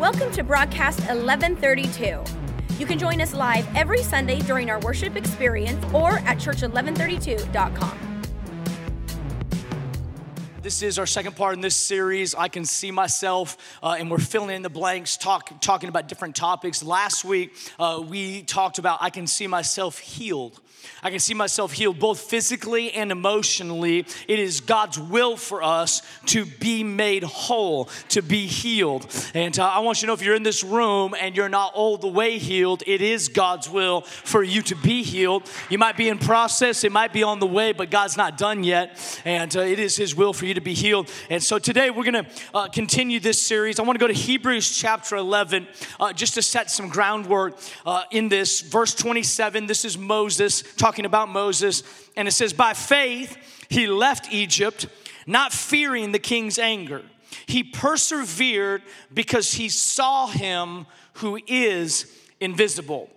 Welcome to broadcast 1132. You can join us live every Sunday during our worship experience or at church1132.com. This is our second part in this series. I can see myself, uh, and we're filling in the blanks, talk, talking about different topics. Last week, uh, we talked about I can see myself healed. I can see myself healed both physically and emotionally. It is God's will for us to be made whole, to be healed. And uh, I want you to know if you're in this room and you're not all the way healed, it is God's will for you to be healed. You might be in process, it might be on the way, but God's not done yet. And uh, it is His will for you to be healed. And so today we're going to uh, continue this series. I want to go to Hebrews chapter 11 uh, just to set some groundwork uh, in this. Verse 27, this is Moses talking about Moses, and it says, By faith he left Egypt, not fearing the king's anger. He persevered because he saw him who is invisible.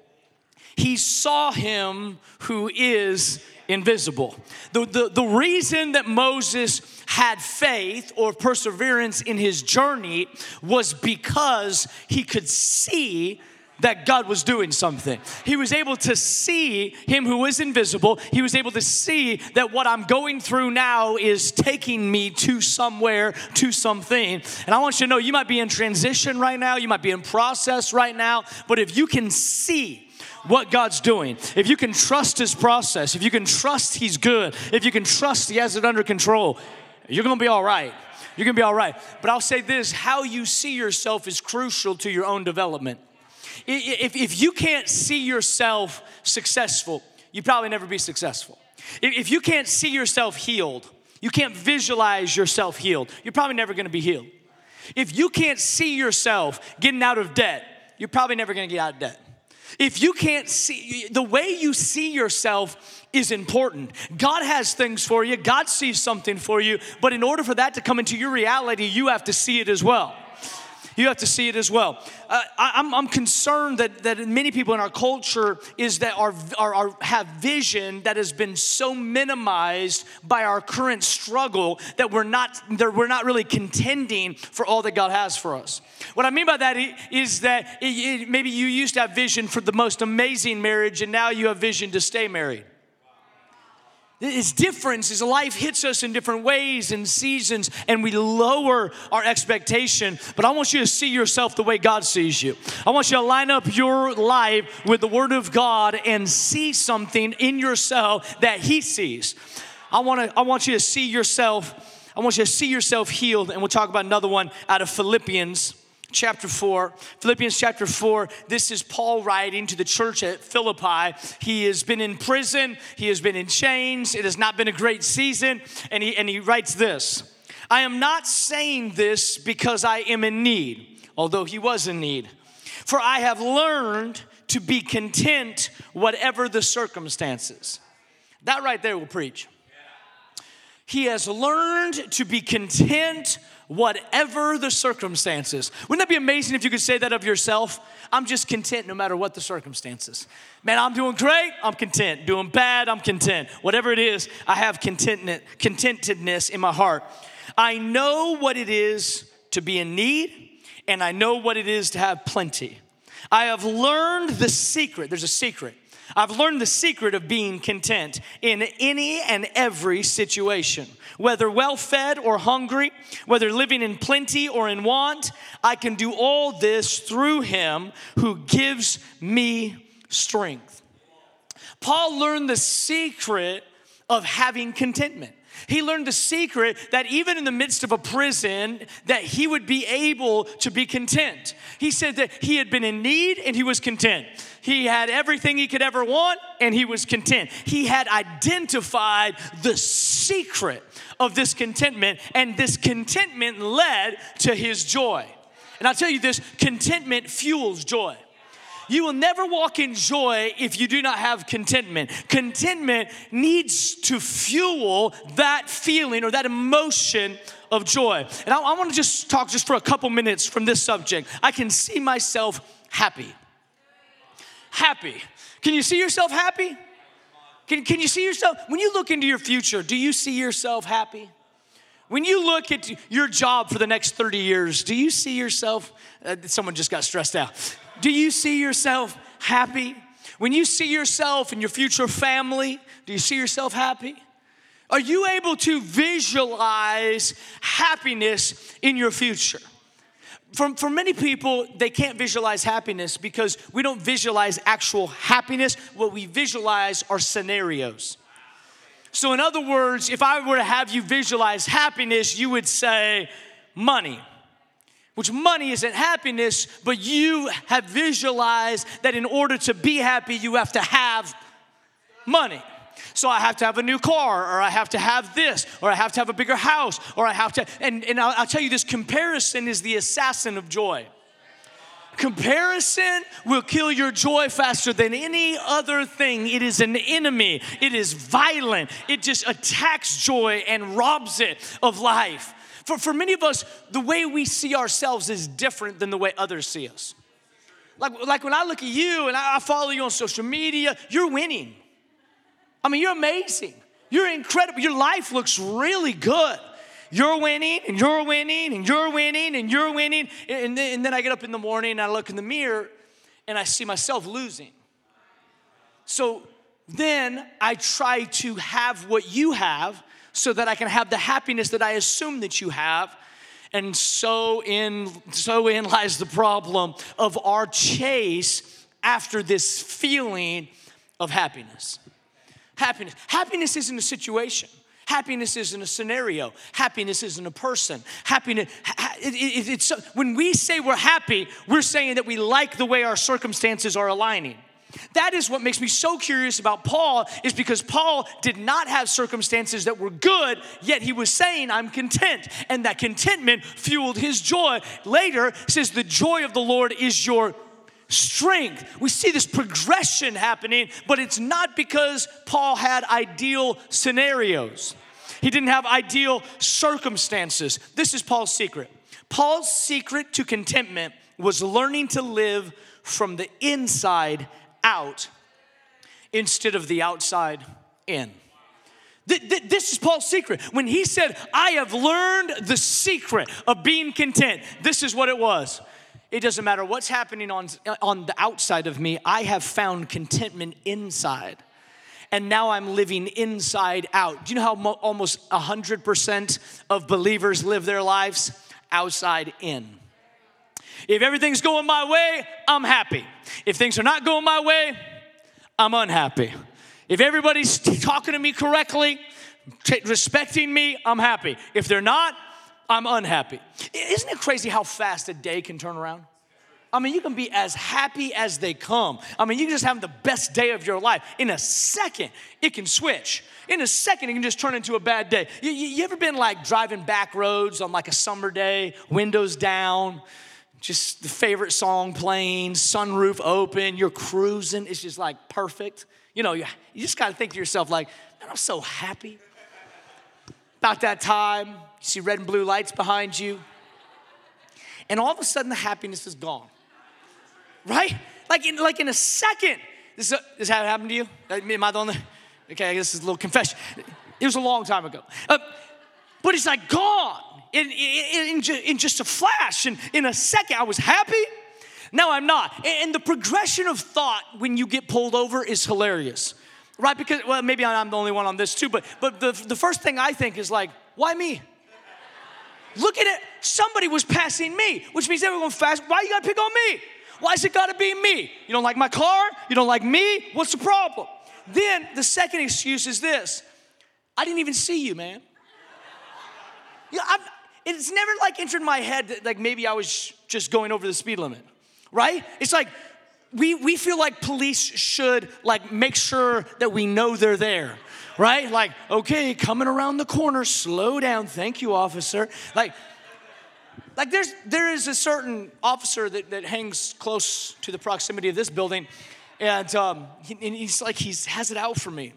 He saw him who is invisible. The, the, the reason that Moses had faith or perseverance in his journey was because he could see that God was doing something. He was able to see Him who is invisible. He was able to see that what I'm going through now is taking me to somewhere, to something. And I want you to know you might be in transition right now, you might be in process right now, but if you can see, what God's doing, if you can trust His process, if you can trust He's good, if you can trust He has it under control, you're gonna be all right. You're gonna be all right. But I'll say this how you see yourself is crucial to your own development. If, if you can't see yourself successful, you probably never be successful. If you can't see yourself healed, you can't visualize yourself healed, you're probably never gonna be healed. If you can't see yourself getting out of debt, you're probably never gonna get out of debt. If you can't see, the way you see yourself is important. God has things for you, God sees something for you, but in order for that to come into your reality, you have to see it as well. You have to see it as well. Uh, I, am I'm, I'm concerned that, that many people in our culture is that our, our, our, have vision that has been so minimized by our current struggle that we're not, that we're not really contending for all that God has for us. What I mean by that is that it, it, maybe you used to have vision for the most amazing marriage and now you have vision to stay married. It's different as life hits us in different ways and seasons, and we lower our expectation. But I want you to see yourself the way God sees you. I want you to line up your life with the Word of God and see something in yourself that He sees. I want to. I want you to see yourself. I want you to see yourself healed, and we'll talk about another one out of Philippians chapter 4. Philippians chapter 4, this is Paul writing to the church at Philippi. He has been in prison, he has been in chains, it has not been a great season, and he, and he writes this I am not saying this because I am in need, although he was in need, for I have learned to be content whatever the circumstances. That right there will preach. He has learned to be content whatever the circumstances. Wouldn't that be amazing if you could say that of yourself? I'm just content no matter what the circumstances. Man, I'm doing great, I'm content. Doing bad, I'm content. Whatever it is, I have contentment, contentedness in my heart. I know what it is to be in need, and I know what it is to have plenty. I have learned the secret. There's a secret. I've learned the secret of being content in any and every situation. Whether well fed or hungry, whether living in plenty or in want, I can do all this through him who gives me strength. Paul learned the secret of having contentment. He learned the secret that even in the midst of a prison that he would be able to be content. He said that he had been in need and he was content. He had everything he could ever want and he was content. He had identified the secret of this contentment and this contentment led to his joy. And I'll tell you this, contentment fuels joy. You will never walk in joy if you do not have contentment. Contentment needs to fuel that feeling or that emotion of joy. And I, I want to just talk just for a couple minutes from this subject. I can see myself happy. Happy. Can you see yourself happy? Can, can you see yourself? When you look into your future, do you see yourself happy? When you look at your job for the next 30 years, do you see yourself? Uh, someone just got stressed out. Do you see yourself happy? When you see yourself and your future family, do you see yourself happy? Are you able to visualize happiness in your future? For, for many people, they can't visualize happiness because we don't visualize actual happiness. What we visualize are scenarios. So, in other words, if I were to have you visualize happiness, you would say money, which money isn't happiness, but you have visualized that in order to be happy, you have to have money. So I have to have a new car, or I have to have this, or I have to have a bigger house, or I have to, and, and I'll, I'll tell you this comparison is the assassin of joy. Comparison will kill your joy faster than any other thing. It is an enemy, it is violent, it just attacks joy and robs it of life. For, for many of us, the way we see ourselves is different than the way others see us. Like, like when I look at you and I follow you on social media, you're winning. I mean, you're amazing. You're incredible. Your life looks really good. You're winning, and you're winning, and you're winning, and you're winning. And then, and then I get up in the morning and I look in the mirror and I see myself losing. So then I try to have what you have so that I can have the happiness that I assume that you have. And so in so in lies the problem of our chase after this feeling of happiness. Happiness. Happiness isn't a situation. Happiness isn't a scenario. Happiness isn't a person. Happiness, it, it, it's, when we say we're happy, we're saying that we like the way our circumstances are aligning. That is what makes me so curious about Paul, is because Paul did not have circumstances that were good, yet he was saying, I'm content. And that contentment fueled his joy. Later, says, The joy of the Lord is your strength. We see this progression happening, but it's not because Paul had ideal scenarios. He didn't have ideal circumstances. This is Paul's secret. Paul's secret to contentment was learning to live from the inside out instead of the outside in. This is Paul's secret. When he said, I have learned the secret of being content, this is what it was. It doesn't matter what's happening on, on the outside of me, I have found contentment inside. And now I'm living inside out. Do you know how mo- almost 100% of believers live their lives? Outside in. If everything's going my way, I'm happy. If things are not going my way, I'm unhappy. If everybody's talking to me correctly, t- respecting me, I'm happy. If they're not, I'm unhappy. Isn't it crazy how fast a day can turn around? I mean, you can be as happy as they come. I mean, you can just have the best day of your life. In a second, it can switch. In a second, it can just turn into a bad day. You, you, you ever been like driving back roads on like a summer day, windows down, just the favorite song playing, sunroof open, you're cruising, it's just like perfect. You know, you, you just gotta think to yourself, like, man, I'm so happy. About that time, you see red and blue lights behind you, and all of a sudden the happiness is gone. Right? Like in, like in a second. This, is, this happened to you? Am I the only? Okay, this is a little confession. It was a long time ago. Uh, but it's like gone in, in, in, just a flash. And in a second, I was happy. Now I'm not. And the progression of thought when you get pulled over is hilarious right? Because, well, maybe I'm the only one on this too, but, but the, the first thing I think is like, why me? Look at it. Somebody was passing me, which means everyone fast. Why you gotta pick on me? Why is it gotta be me? You don't like my car? You don't like me? What's the problem? Then the second excuse is this I didn't even see you, man. You know, it's never like entered my head that like maybe I was just going over the speed limit, right? It's like we, we feel like police should like make sure that we know they're there right? Like okay coming around the corner slow down. Thank you officer. Like like there's there is a certain officer that, that hangs close to the proximity of this building and, um, he, and he's like he has it out for me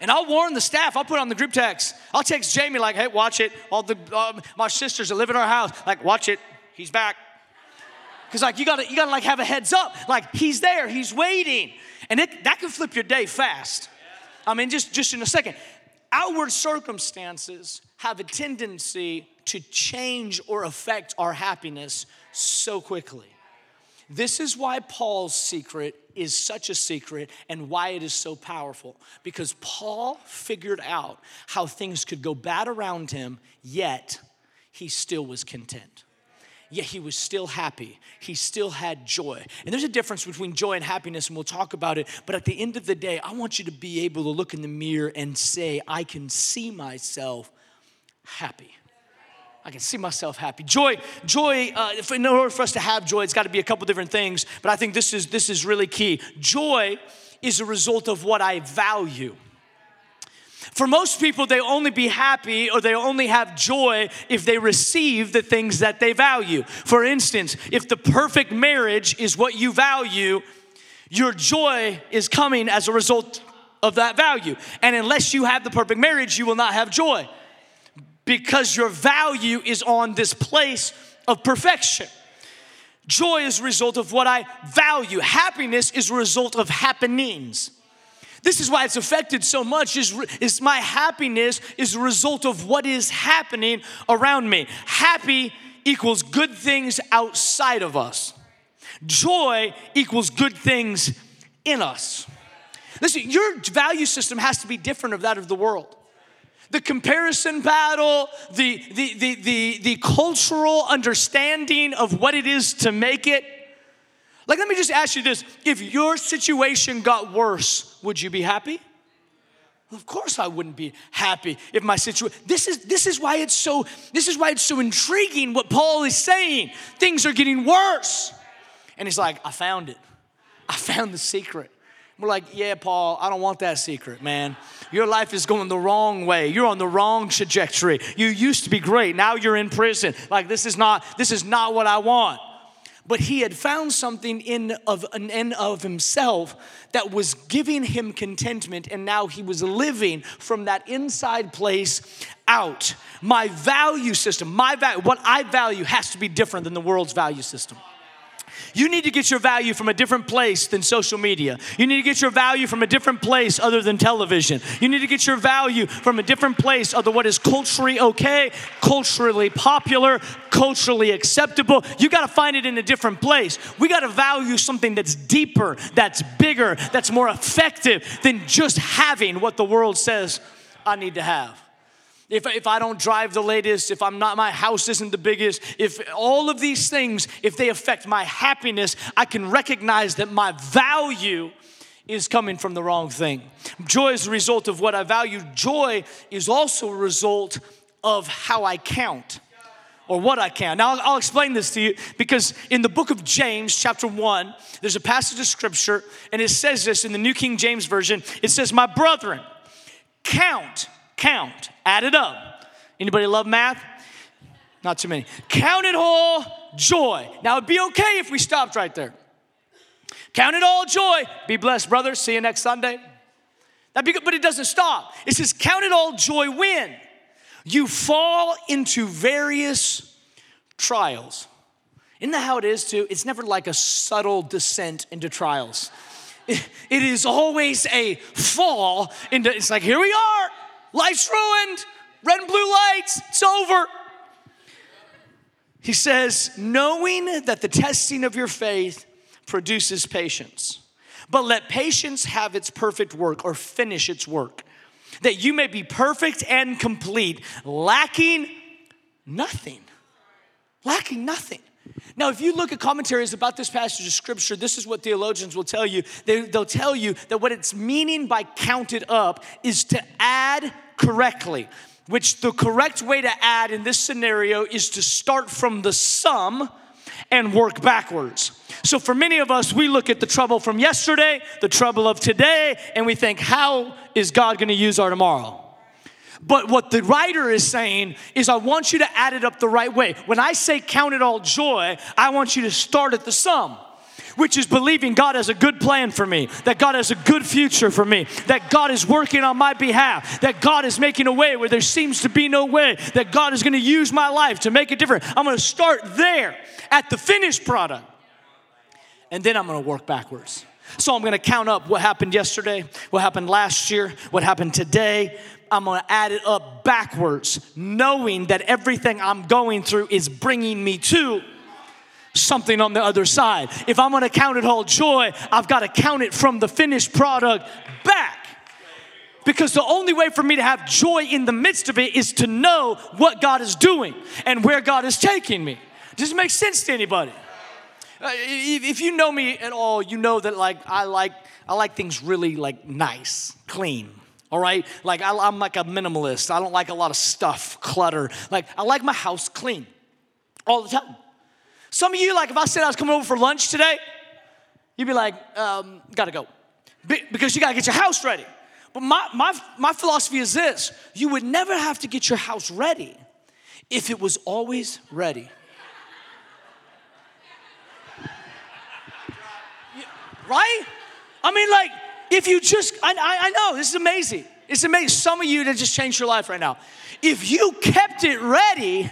and I'll warn the staff. I'll put on the group text. I'll text Jamie like, "Hey, watch it." All the um, my sisters that live in our house, like, "Watch it. He's back." Because like you gotta you gotta like have a heads up, like he's there, he's waiting, and it, that can flip your day fast. I mean, just just in a second. outward circumstances have a tendency to change or affect our happiness so quickly. This is why Paul's secret is such a secret and why it is so powerful. Because Paul figured out how things could go bad around him, yet he still was content. Yet he was still happy. He still had joy. And there's a difference between joy and happiness, and we'll talk about it. But at the end of the day, I want you to be able to look in the mirror and say, I can see myself happy. I can see myself happy. Joy, joy. Uh, if, in order for us to have joy, it's got to be a couple different things. But I think this is this is really key. Joy is a result of what I value. For most people, they only be happy or they only have joy if they receive the things that they value. For instance, if the perfect marriage is what you value, your joy is coming as a result of that value. And unless you have the perfect marriage, you will not have joy because your value is on this place of perfection. Joy is a result of what I value. Happiness is a result of happenings. This is why it's affected so much is, is my happiness is a result of what is happening around me. Happy equals good things outside of us. Joy equals good things in us. Listen, your value system has to be different of that of the world the comparison battle, the, the, the, the, the cultural understanding of what it is to make it. Like, let me just ask you this if your situation got worse, would you be happy? Of course I wouldn't be happy if my situation this is this is why it's so this is why it's so intriguing what Paul is saying. Things are getting worse. And he's like, I found it. I found the secret. We're like, yeah, Paul, I don't want that secret, man. Your life is going the wrong way. You're on the wrong trajectory. You used to be great. Now you're in prison. Like this is not this is not what I want. But he had found something in of an end of himself that was giving him contentment, and now he was living from that inside place out. My value system, my value, what I value has to be different than the world's value system. You need to get your value from a different place than social media. You need to get your value from a different place other than television. You need to get your value from a different place other what is culturally okay, culturally popular, culturally acceptable. You got to find it in a different place. We got to value something that's deeper, that's bigger, that's more effective than just having what the world says I need to have if, if I don't drive the latest, if I'm not, my house isn't the biggest, if all of these things, if they affect my happiness, I can recognize that my value is coming from the wrong thing. Joy is a result of what I value. Joy is also a result of how I count or what I count. Now, I'll, I'll explain this to you because in the book of James, chapter 1, there's a passage of scripture, and it says this in the New King James Version. It says, My brethren, count count, add it up. Anybody love math? Not too many. Count it all joy. Now it'd be okay if we stopped right there. Count it all joy. Be blessed, brother. See you next Sunday. That'd be good, but it doesn't stop. It says, count it all joy when you fall into various trials. Isn't that how it is too? It's never like a subtle descent into trials. it is always a fall into, it's like, here we are. Life's ruined. Red and blue lights. It's over. He says, knowing that the testing of your faith produces patience. But let patience have its perfect work or finish its work, that you may be perfect and complete, lacking nothing. Lacking nothing. Now, if you look at commentaries about this passage of scripture, this is what theologians will tell you. They, will tell you that what it's meaning by counted up is to add correctly, which the correct way to add in this scenario is to start from the sum and work backwards. So, for many of us, we look at the trouble from yesterday, the trouble of today, and we think, how is God gonna use our tomorrow? But what the writer is saying is, I want you to add it up the right way. When I say count it all joy, I want you to start at the sum which is believing God has a good plan for me, that God has a good future for me, that God is working on my behalf, that God is making a way where there seems to be no way, that God is going to use my life to make a difference. I'm going to start there at the finished product, and then I'm going to work backwards. So I'm going to count up what happened yesterday, what happened last year, what happened today, I'm gonna add it up backwards, knowing that everything I'm going through is bringing me to something on the other side. If I'm gonna count it all joy, I've gotta count it from the finished product back. Because the only way for me to have joy in the midst of it is to know what God is doing and where God is taking me. Does it make sense to anybody? Uh, if you know me at all, you know that like I like I like things really like nice, clean. All right, like I, I'm like a minimalist. I don't like a lot of stuff, clutter. Like I like my house clean all the time. Some of you, like if I said I was coming over for lunch today, you'd be like, um, gotta go. Be- because you gotta get your house ready. But my, my, my philosophy is this you would never have to get your house ready if it was always ready. right? I mean, like, if you just, I, I, I know, this is amazing. It's amazing. Some of you that just changed your life right now. If you kept it ready,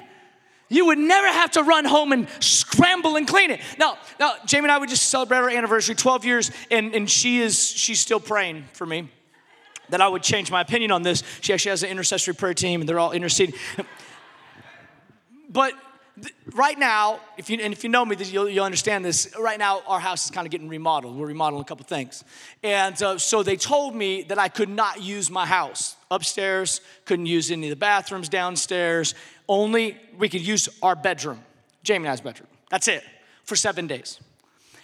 you would never have to run home and scramble and clean it. Now, now Jamie and I would just celebrate our anniversary, 12 years, and, and she is she's still praying for me that I would change my opinion on this. She actually has an intercessory prayer team, and they're all interceding. But right now, if you, and if you know me, you'll, you'll understand this. Right now, our house is kind of getting remodeled. We're remodeling a couple things. And uh, so they told me that I could not use my house upstairs, couldn't use any of the bathrooms downstairs. Only we could use our bedroom, Jamie and I's bedroom. That's it for seven days.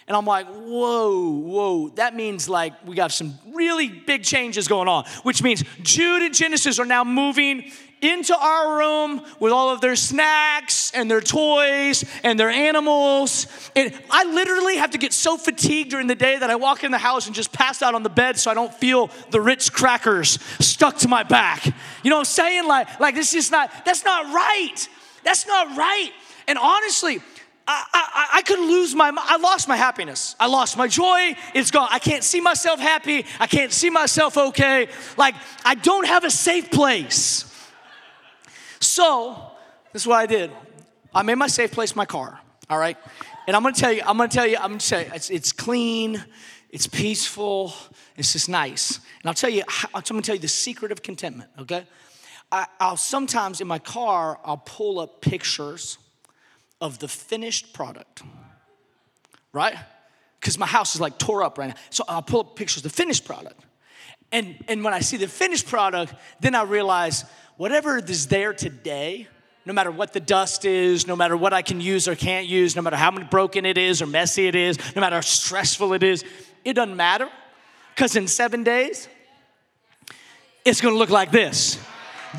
And I'm like, whoa, whoa. That means like we got some really big changes going on, which means Jude and Genesis are now moving into our room with all of their snacks and their toys and their animals. And I literally have to get so fatigued during the day that I walk in the house and just pass out on the bed so I don't feel the Ritz crackers stuck to my back. You know what I'm saying? Like, like this is not, that's not right. That's not right. And honestly, I, I, I, could lose my, I lost my happiness. I lost my joy. It's gone. I can't see myself happy. I can't see myself okay. Like, I don't have a safe place. So, this is what I did. I made my safe place my car, all right? And I'm gonna tell you, I'm gonna tell you, I'm gonna say it's, it's clean, it's peaceful, it's just nice. And I'll tell you, I'm gonna tell you the secret of contentment, okay? I, I'll sometimes in my car, I'll pull up pictures of the finished product, right? Because my house is like tore up right now. So I'll pull up pictures of the finished product. And, and when I see the finished product, then I realize whatever is there today, no matter what the dust is, no matter what I can use or can't use, no matter how broken it is or messy it is, no matter how stressful it is, it doesn't matter. Because in seven days, it's gonna look like this.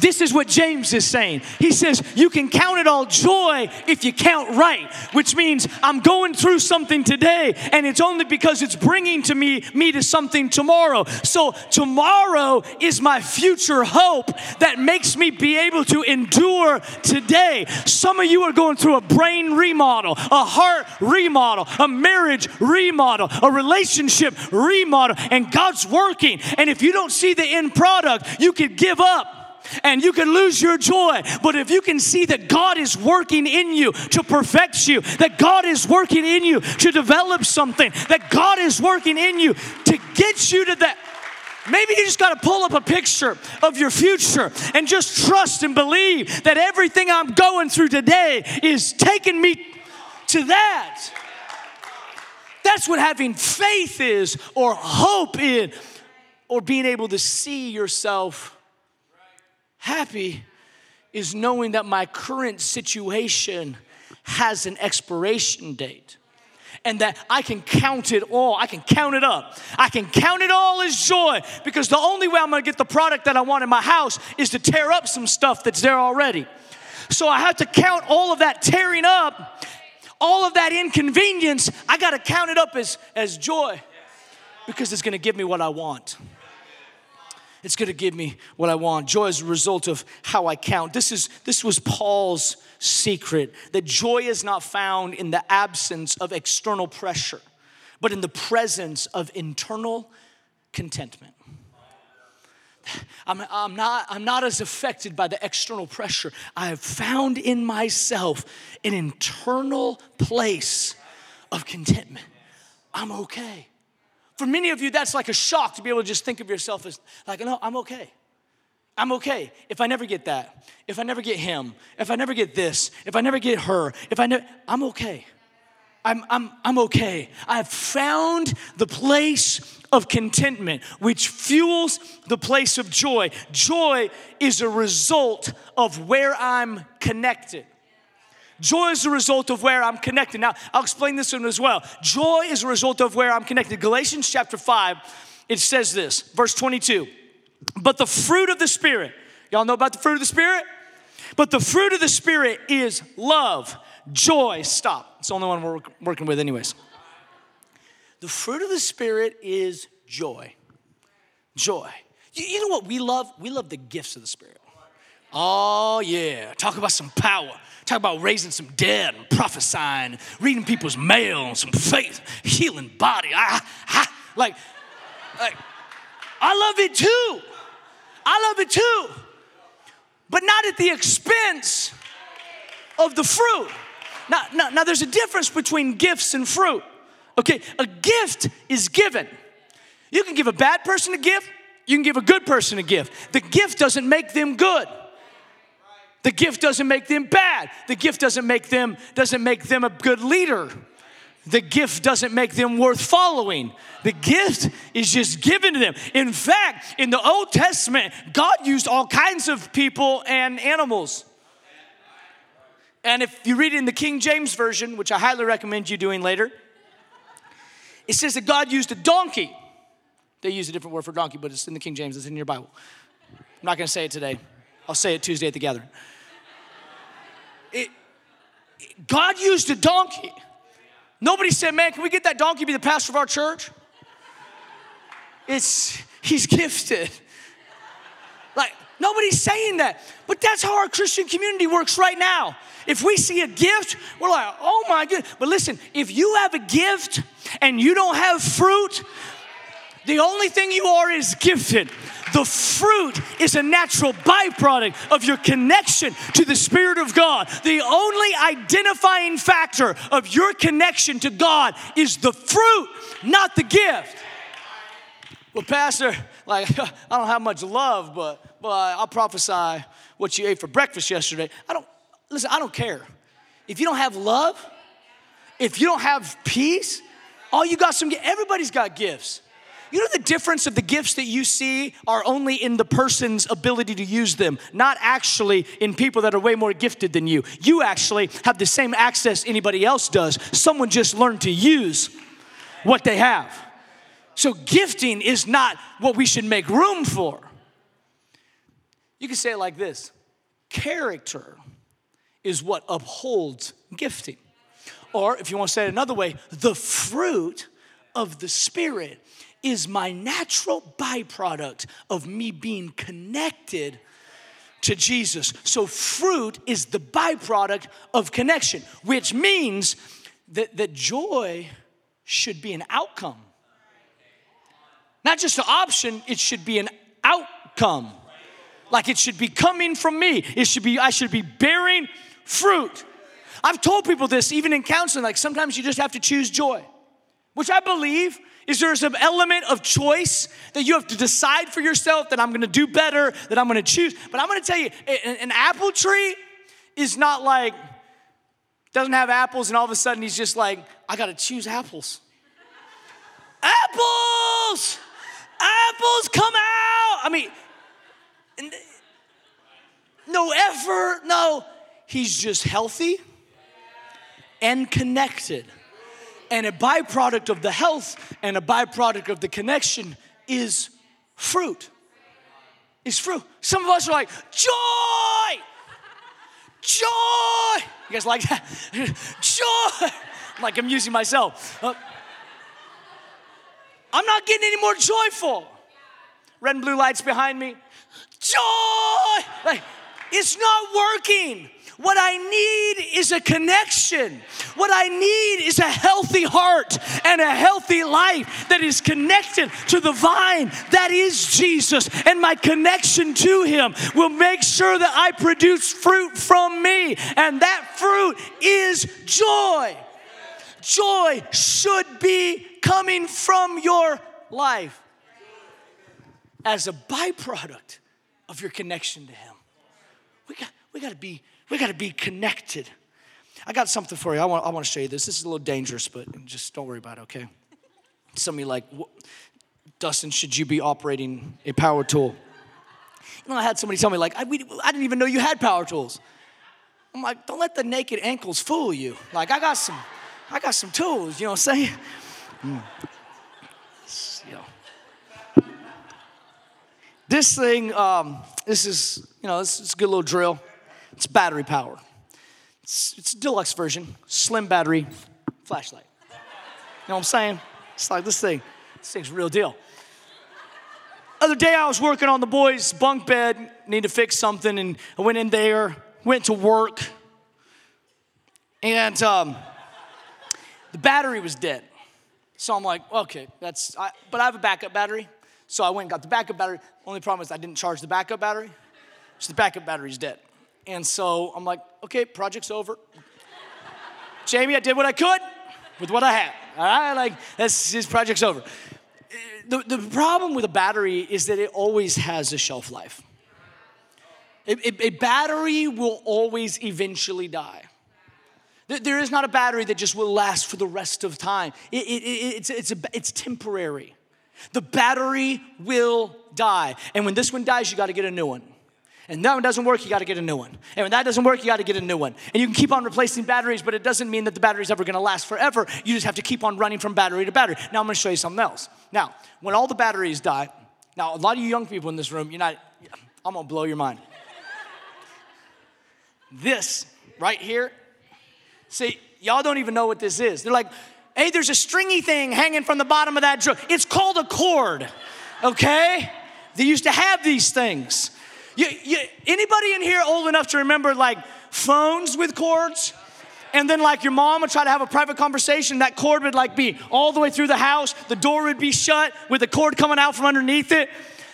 This is what James is saying. He says, You can count it all joy if you count right, which means I'm going through something today, and it's only because it's bringing to me, me to something tomorrow. So, tomorrow is my future hope that makes me be able to endure today. Some of you are going through a brain remodel, a heart remodel, a marriage remodel, a relationship remodel, and God's working. And if you don't see the end product, you could give up and you can lose your joy. But if you can see that God is working in you to perfect you, that God is working in you to develop something, that God is working in you to get you to that. Maybe you just got to pull up a picture of your future and just trust and believe that everything I'm going through today is taking me to that. That's what having faith is, or hope in, or being able to see yourself Happy is knowing that my current situation has an expiration date and that I can count it all. I can count it up. I can count it all as joy because the only way I'm gonna get the product that I want in my house is to tear up some stuff that's there already. So I have to count all of that tearing up, all of that inconvenience. I gotta count it up as, as joy because it's gonna give me what I want. It's going to give me what I want. Joy is a result of how I count. This is this was Paul's secret that joy is not found in the absence of external pressure, but in the presence of internal contentment. I'm, I'm, not, I'm not as affected by the external pressure. I have found in myself an internal place of contentment. I'm okay. For many of you, that's like a shock to be able to just think of yourself as like, no, I'm okay. I'm okay if I never get that, if I never get him, if I never get this, if I never get her, if I never, I'm okay. I'm, I'm, I'm okay. I've found the place of contentment, which fuels the place of joy. Joy is a result of where I'm connected. Joy is a result of where I'm connected. Now, I'll explain this one as well. Joy is a result of where I'm connected. Galatians chapter 5, it says this, verse 22. But the fruit of the Spirit, y'all know about the fruit of the Spirit? But the fruit of the Spirit is love, joy. Stop. It's the only one we're working with, anyways. The fruit of the Spirit is joy. Joy. You, you know what we love? We love the gifts of the Spirit. Oh, yeah. Talk about some power. Talk about raising some dead and prophesying, reading people's mail, and some faith, healing body. I, I, like, like, I love it too. I love it too. But not at the expense of the fruit. Now, now, now there's a difference between gifts and fruit. Okay, a gift is given. You can give a bad person a gift, you can give a good person a gift. The gift doesn't make them good. The gift doesn't make them bad. The gift doesn't make them doesn't make them a good leader. The gift doesn't make them worth following. The gift is just given to them. In fact, in the Old Testament, God used all kinds of people and animals. And if you read it in the King James Version, which I highly recommend you doing later, it says that God used a donkey. They use a different word for donkey, but it's in the King James, it's in your Bible. I'm not gonna say it today. I'll say it Tuesday at the gathering. It, God used a donkey. Nobody said, Man, can we get that donkey to be the pastor of our church? It's, he's gifted. Like, nobody's saying that. But that's how our Christian community works right now. If we see a gift, we're like, oh my goodness. But listen, if you have a gift and you don't have fruit, the only thing you are is gifted. The fruit is a natural byproduct of your connection to the Spirit of God. The only identifying factor of your connection to God is the fruit, not the gift. Well, Pastor, like, I don't have much love, but, but I'll prophesy what you ate for breakfast yesterday. I don't, listen, I don't care. If you don't have love, if you don't have peace, all you got some, everybody's got gifts. You know the difference of the gifts that you see are only in the person's ability to use them, not actually in people that are way more gifted than you. You actually have the same access anybody else does. Someone just learned to use what they have. So gifting is not what we should make room for. You can say it like this character is what upholds gifting. Or if you want to say it another way, the fruit of the Spirit is my natural byproduct of me being connected to Jesus. So, fruit is the byproduct of connection, which means that, that joy should be an outcome. Not just an option, it should be an outcome. Like it should be coming from me. It should be, I should be bearing fruit. I've told people this even in counseling, like sometimes you just have to choose joy, which I believe is there some element of choice that you have to decide for yourself that I'm gonna do better, that I'm gonna choose? But I'm gonna tell you, an apple tree is not like, doesn't have apples, and all of a sudden he's just like, I gotta choose apples. apples! Apples come out! I mean, no effort, no. He's just healthy and connected. And a byproduct of the health and a byproduct of the connection is fruit. Is fruit. Some of us are like, joy! Joy! You guys like that? joy! like I'm using myself. Uh, I'm not getting any more joyful. Red and blue lights behind me. Joy! Like, it's not working. What I need is a connection. What I need is a healthy heart and a healthy life that is connected to the vine that is Jesus. And my connection to Him will make sure that I produce fruit from me. And that fruit is joy. Joy should be coming from your life as a byproduct of your connection to Him. We got, we got to be, we got to be connected. I got something for you. I want, I want to show you this. This is a little dangerous, but just don't worry about it, okay? Some of you like, Dustin, should you be operating a power tool? You know, I had somebody tell me, like, I, we, I didn't even know you had power tools. I'm like, don't let the naked ankles fool you. Like, I got some, I got some tools, you know what I'm saying? Mm. You know. This thing, um, this is, you know, this is a good little drill. It's battery power. It's, it's a deluxe version, slim battery, flashlight. You know what I'm saying? It's like this thing, this thing's real deal. Other day I was working on the boys' bunk bed, need to fix something, and I went in there, went to work, and um, the battery was dead. So I'm like, okay, that's, I, but I have a backup battery. So I went and got the backup battery. Only problem is I didn't charge the backup battery. So the backup battery's dead. And so I'm like, okay, project's over. Jamie, I did what I could with what I had. All right, like this, project's over. The, the problem with a battery is that it always has a shelf life. A, a, a battery will always eventually die. There is not a battery that just will last for the rest of time. It, it, it's, it's, a, it's temporary. The battery will die. And when this one dies, you got to get a new one. And that one doesn't work, you got to get a new one. And when that doesn't work, you got to get a new one. And you can keep on replacing batteries, but it doesn't mean that the battery's ever going to last forever. You just have to keep on running from battery to battery. Now I'm going to show you something else. Now, when all the batteries die, now a lot of you young people in this room, you're not. I'm going to blow your mind. This right here, see, y'all don't even know what this is. They're like, hey, there's a stringy thing hanging from the bottom of that drill. It's called a cord, okay? They used to have these things. You, you, anybody in here old enough to remember like phones with cords? And then like your mom would try to have a private conversation, that cord would like be all the way through the house, the door would be shut with the cord coming out from underneath it.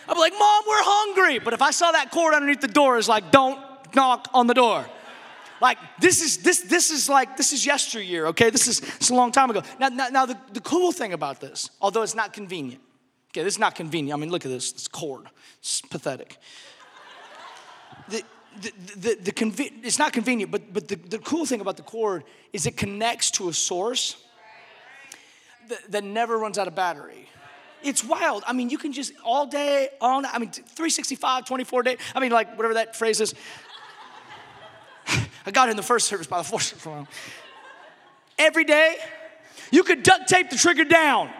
I'd be like, Mom, we're hungry. But if I saw that cord underneath the door, it's like, don't knock on the door. Like this is this this is like this is yesteryear, okay? This is it's a long time ago. Now, now, now the, the cool thing about this, although it's not convenient, okay, this is not convenient. I mean, look at this, this cord. It's pathetic the, the, the, the convi- it's not convenient, but, but the, the cool thing about the cord is it connects to a source that, that never runs out of battery. It's wild. I mean, you can just all day, all night, I mean, 365, 24 days, I mean, like whatever that phrase is. I got in the first service by the force Every day, you could duct tape the trigger down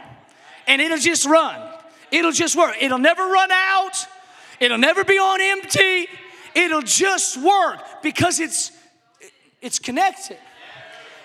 and it'll just run. It'll just work. It'll never run out. It'll never be on empty. It'll just work because it's it's connected.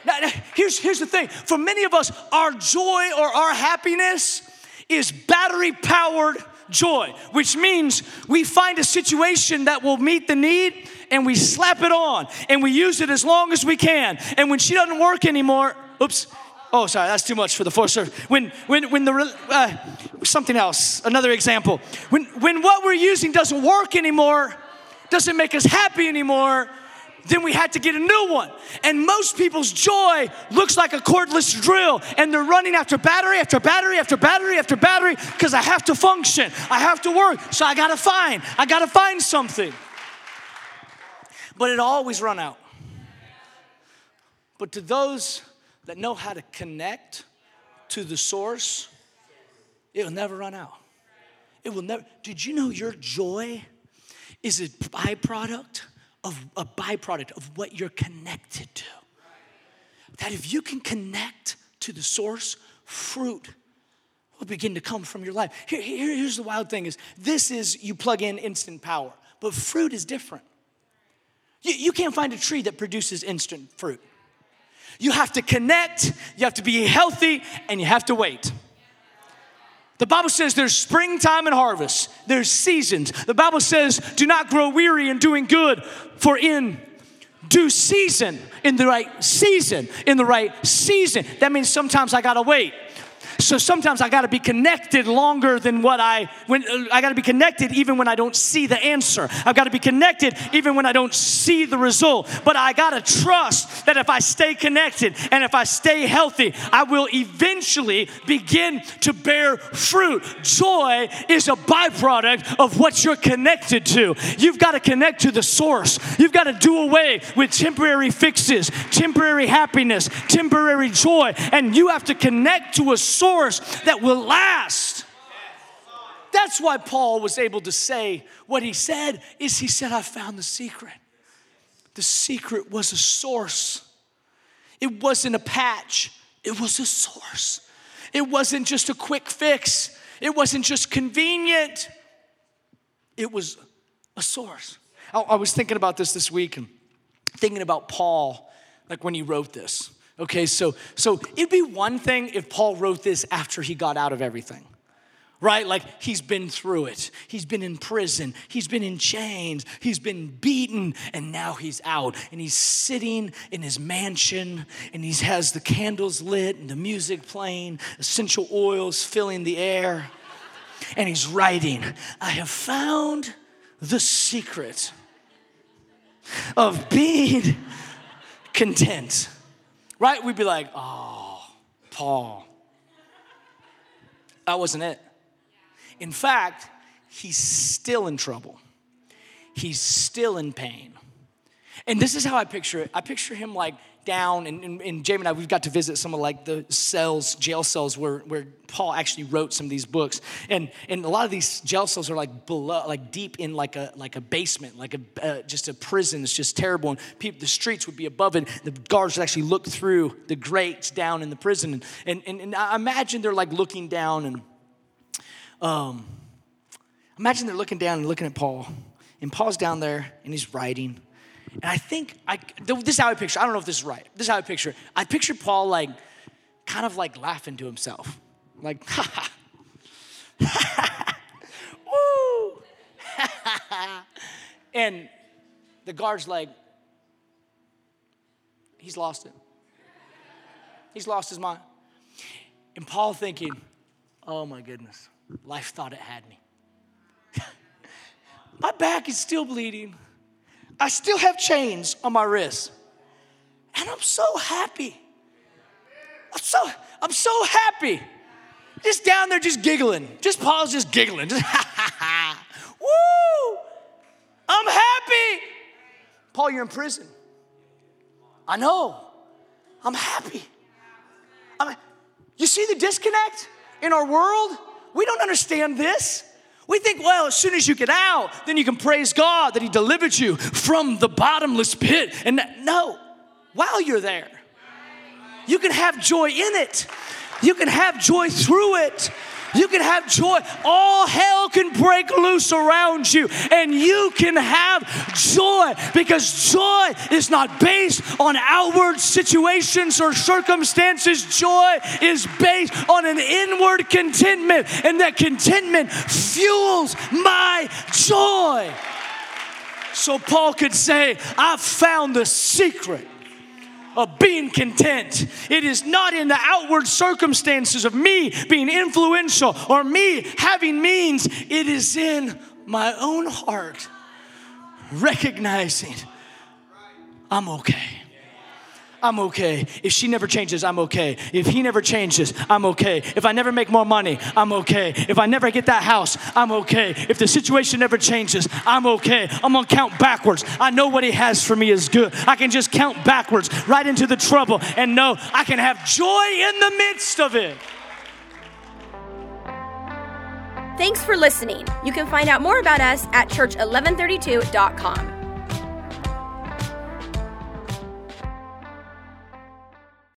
Now, now, here's, here's the thing for many of us, our joy or our happiness is battery powered joy, which means we find a situation that will meet the need and we slap it on and we use it as long as we can. And when she doesn't work anymore, oops. Oh, sorry, that's too much for the first service. When, when, when the, uh, something else, another example. When, when what we're using doesn't work anymore, doesn't make us happy anymore, then we had to get a new one. And most people's joy looks like a cordless drill, and they're running after battery after battery after battery after battery because I have to function, I have to work, so I gotta find, I gotta find something. But it always run out. But to those that know how to connect to the source, it will never run out. It will never. Did you know your joy? is a byproduct of a byproduct of what you're connected to. That if you can connect to the source, fruit will begin to come from your life. Here, here, here's the wild thing is this is you plug in instant power, but fruit is different. You, you can't find a tree that produces instant fruit. You have to connect, you have to be healthy, and you have to wait. The Bible says there's springtime and harvest, there's seasons. The Bible says, do not grow weary in doing good, for in due season, in the right season, in the right season. That means sometimes I gotta wait. So sometimes I got to be connected longer than what I when I got to be connected even when I don't see the answer. I've got to be connected even when I don't see the result. But I got to trust that if I stay connected and if I stay healthy, I will eventually begin to bear fruit. Joy is a byproduct of what you're connected to. You've got to connect to the source. You've got to do away with temporary fixes, temporary happiness, temporary joy, and you have to connect to a source that will last. That's why Paul was able to say what he said is he said I found the secret. The secret was a source. It wasn't a patch, it was a source. It wasn't just a quick fix. It wasn't just convenient. It was a source. I, I was thinking about this this week and thinking about Paul, like when he wrote this. Okay, so so it'd be one thing if Paul wrote this after he got out of everything. Right? Like he's been through it. He's been in prison. He's been in chains. He's been beaten. And now he's out. And he's sitting in his mansion. And he has the candles lit and the music playing, essential oils filling the air. And he's writing, I have found the secret of being content. Right? We'd be like, oh, Paul. That wasn't it. In fact, he's still in trouble. He's still in pain. And this is how I picture it. I picture him like down, and, and, and Jamie and I, we've got to visit some of like the cells, jail cells where, where Paul actually wrote some of these books. And, and a lot of these jail cells are like below, like deep in like a, like a basement, like a, uh, just a prison. It's just terrible. And people, the streets would be above it. The guards would actually look through the grates down in the prison. And, and, and, and I imagine they're like looking down and, um, imagine they're looking down and looking at Paul. And Paul's down there and he's writing. And I think, I, this is how I picture, I don't know if this is right. This is how I picture. I picture Paul like, kind of like laughing to himself. Like, ha ha. Woo! and the guard's like, he's lost it. He's lost his mind. And Paul thinking, oh my goodness, life thought it had me. my back is still bleeding. I still have chains on my wrists. And I'm so happy. I'm so, I'm so happy. Just down there, just giggling. Just Paul's just giggling. Just Woo! I'm happy. Paul, you're in prison. I know. I'm happy. I mean, you see the disconnect in our world? We don't understand this. We think, well, as soon as you get out, then you can praise God that He delivered you from the bottomless pit. And that, no, while you're there, you can have joy in it, you can have joy through it. You can have joy. All hell can break loose around you, and you can have joy because joy is not based on outward situations or circumstances. Joy is based on an inward contentment, and that contentment fuels my joy. So Paul could say, "I've found the secret of being content. It is not in the outward circumstances of me being influential or me having means. It is in my own heart recognizing I'm okay. I'm okay. If she never changes, I'm okay. If he never changes, I'm okay. If I never make more money, I'm okay. If I never get that house, I'm okay. If the situation never changes, I'm okay. I'm gonna count backwards. I know what he has for me is good. I can just count backwards right into the trouble and know I can have joy in the midst of it. Thanks for listening. You can find out more about us at church1132.com.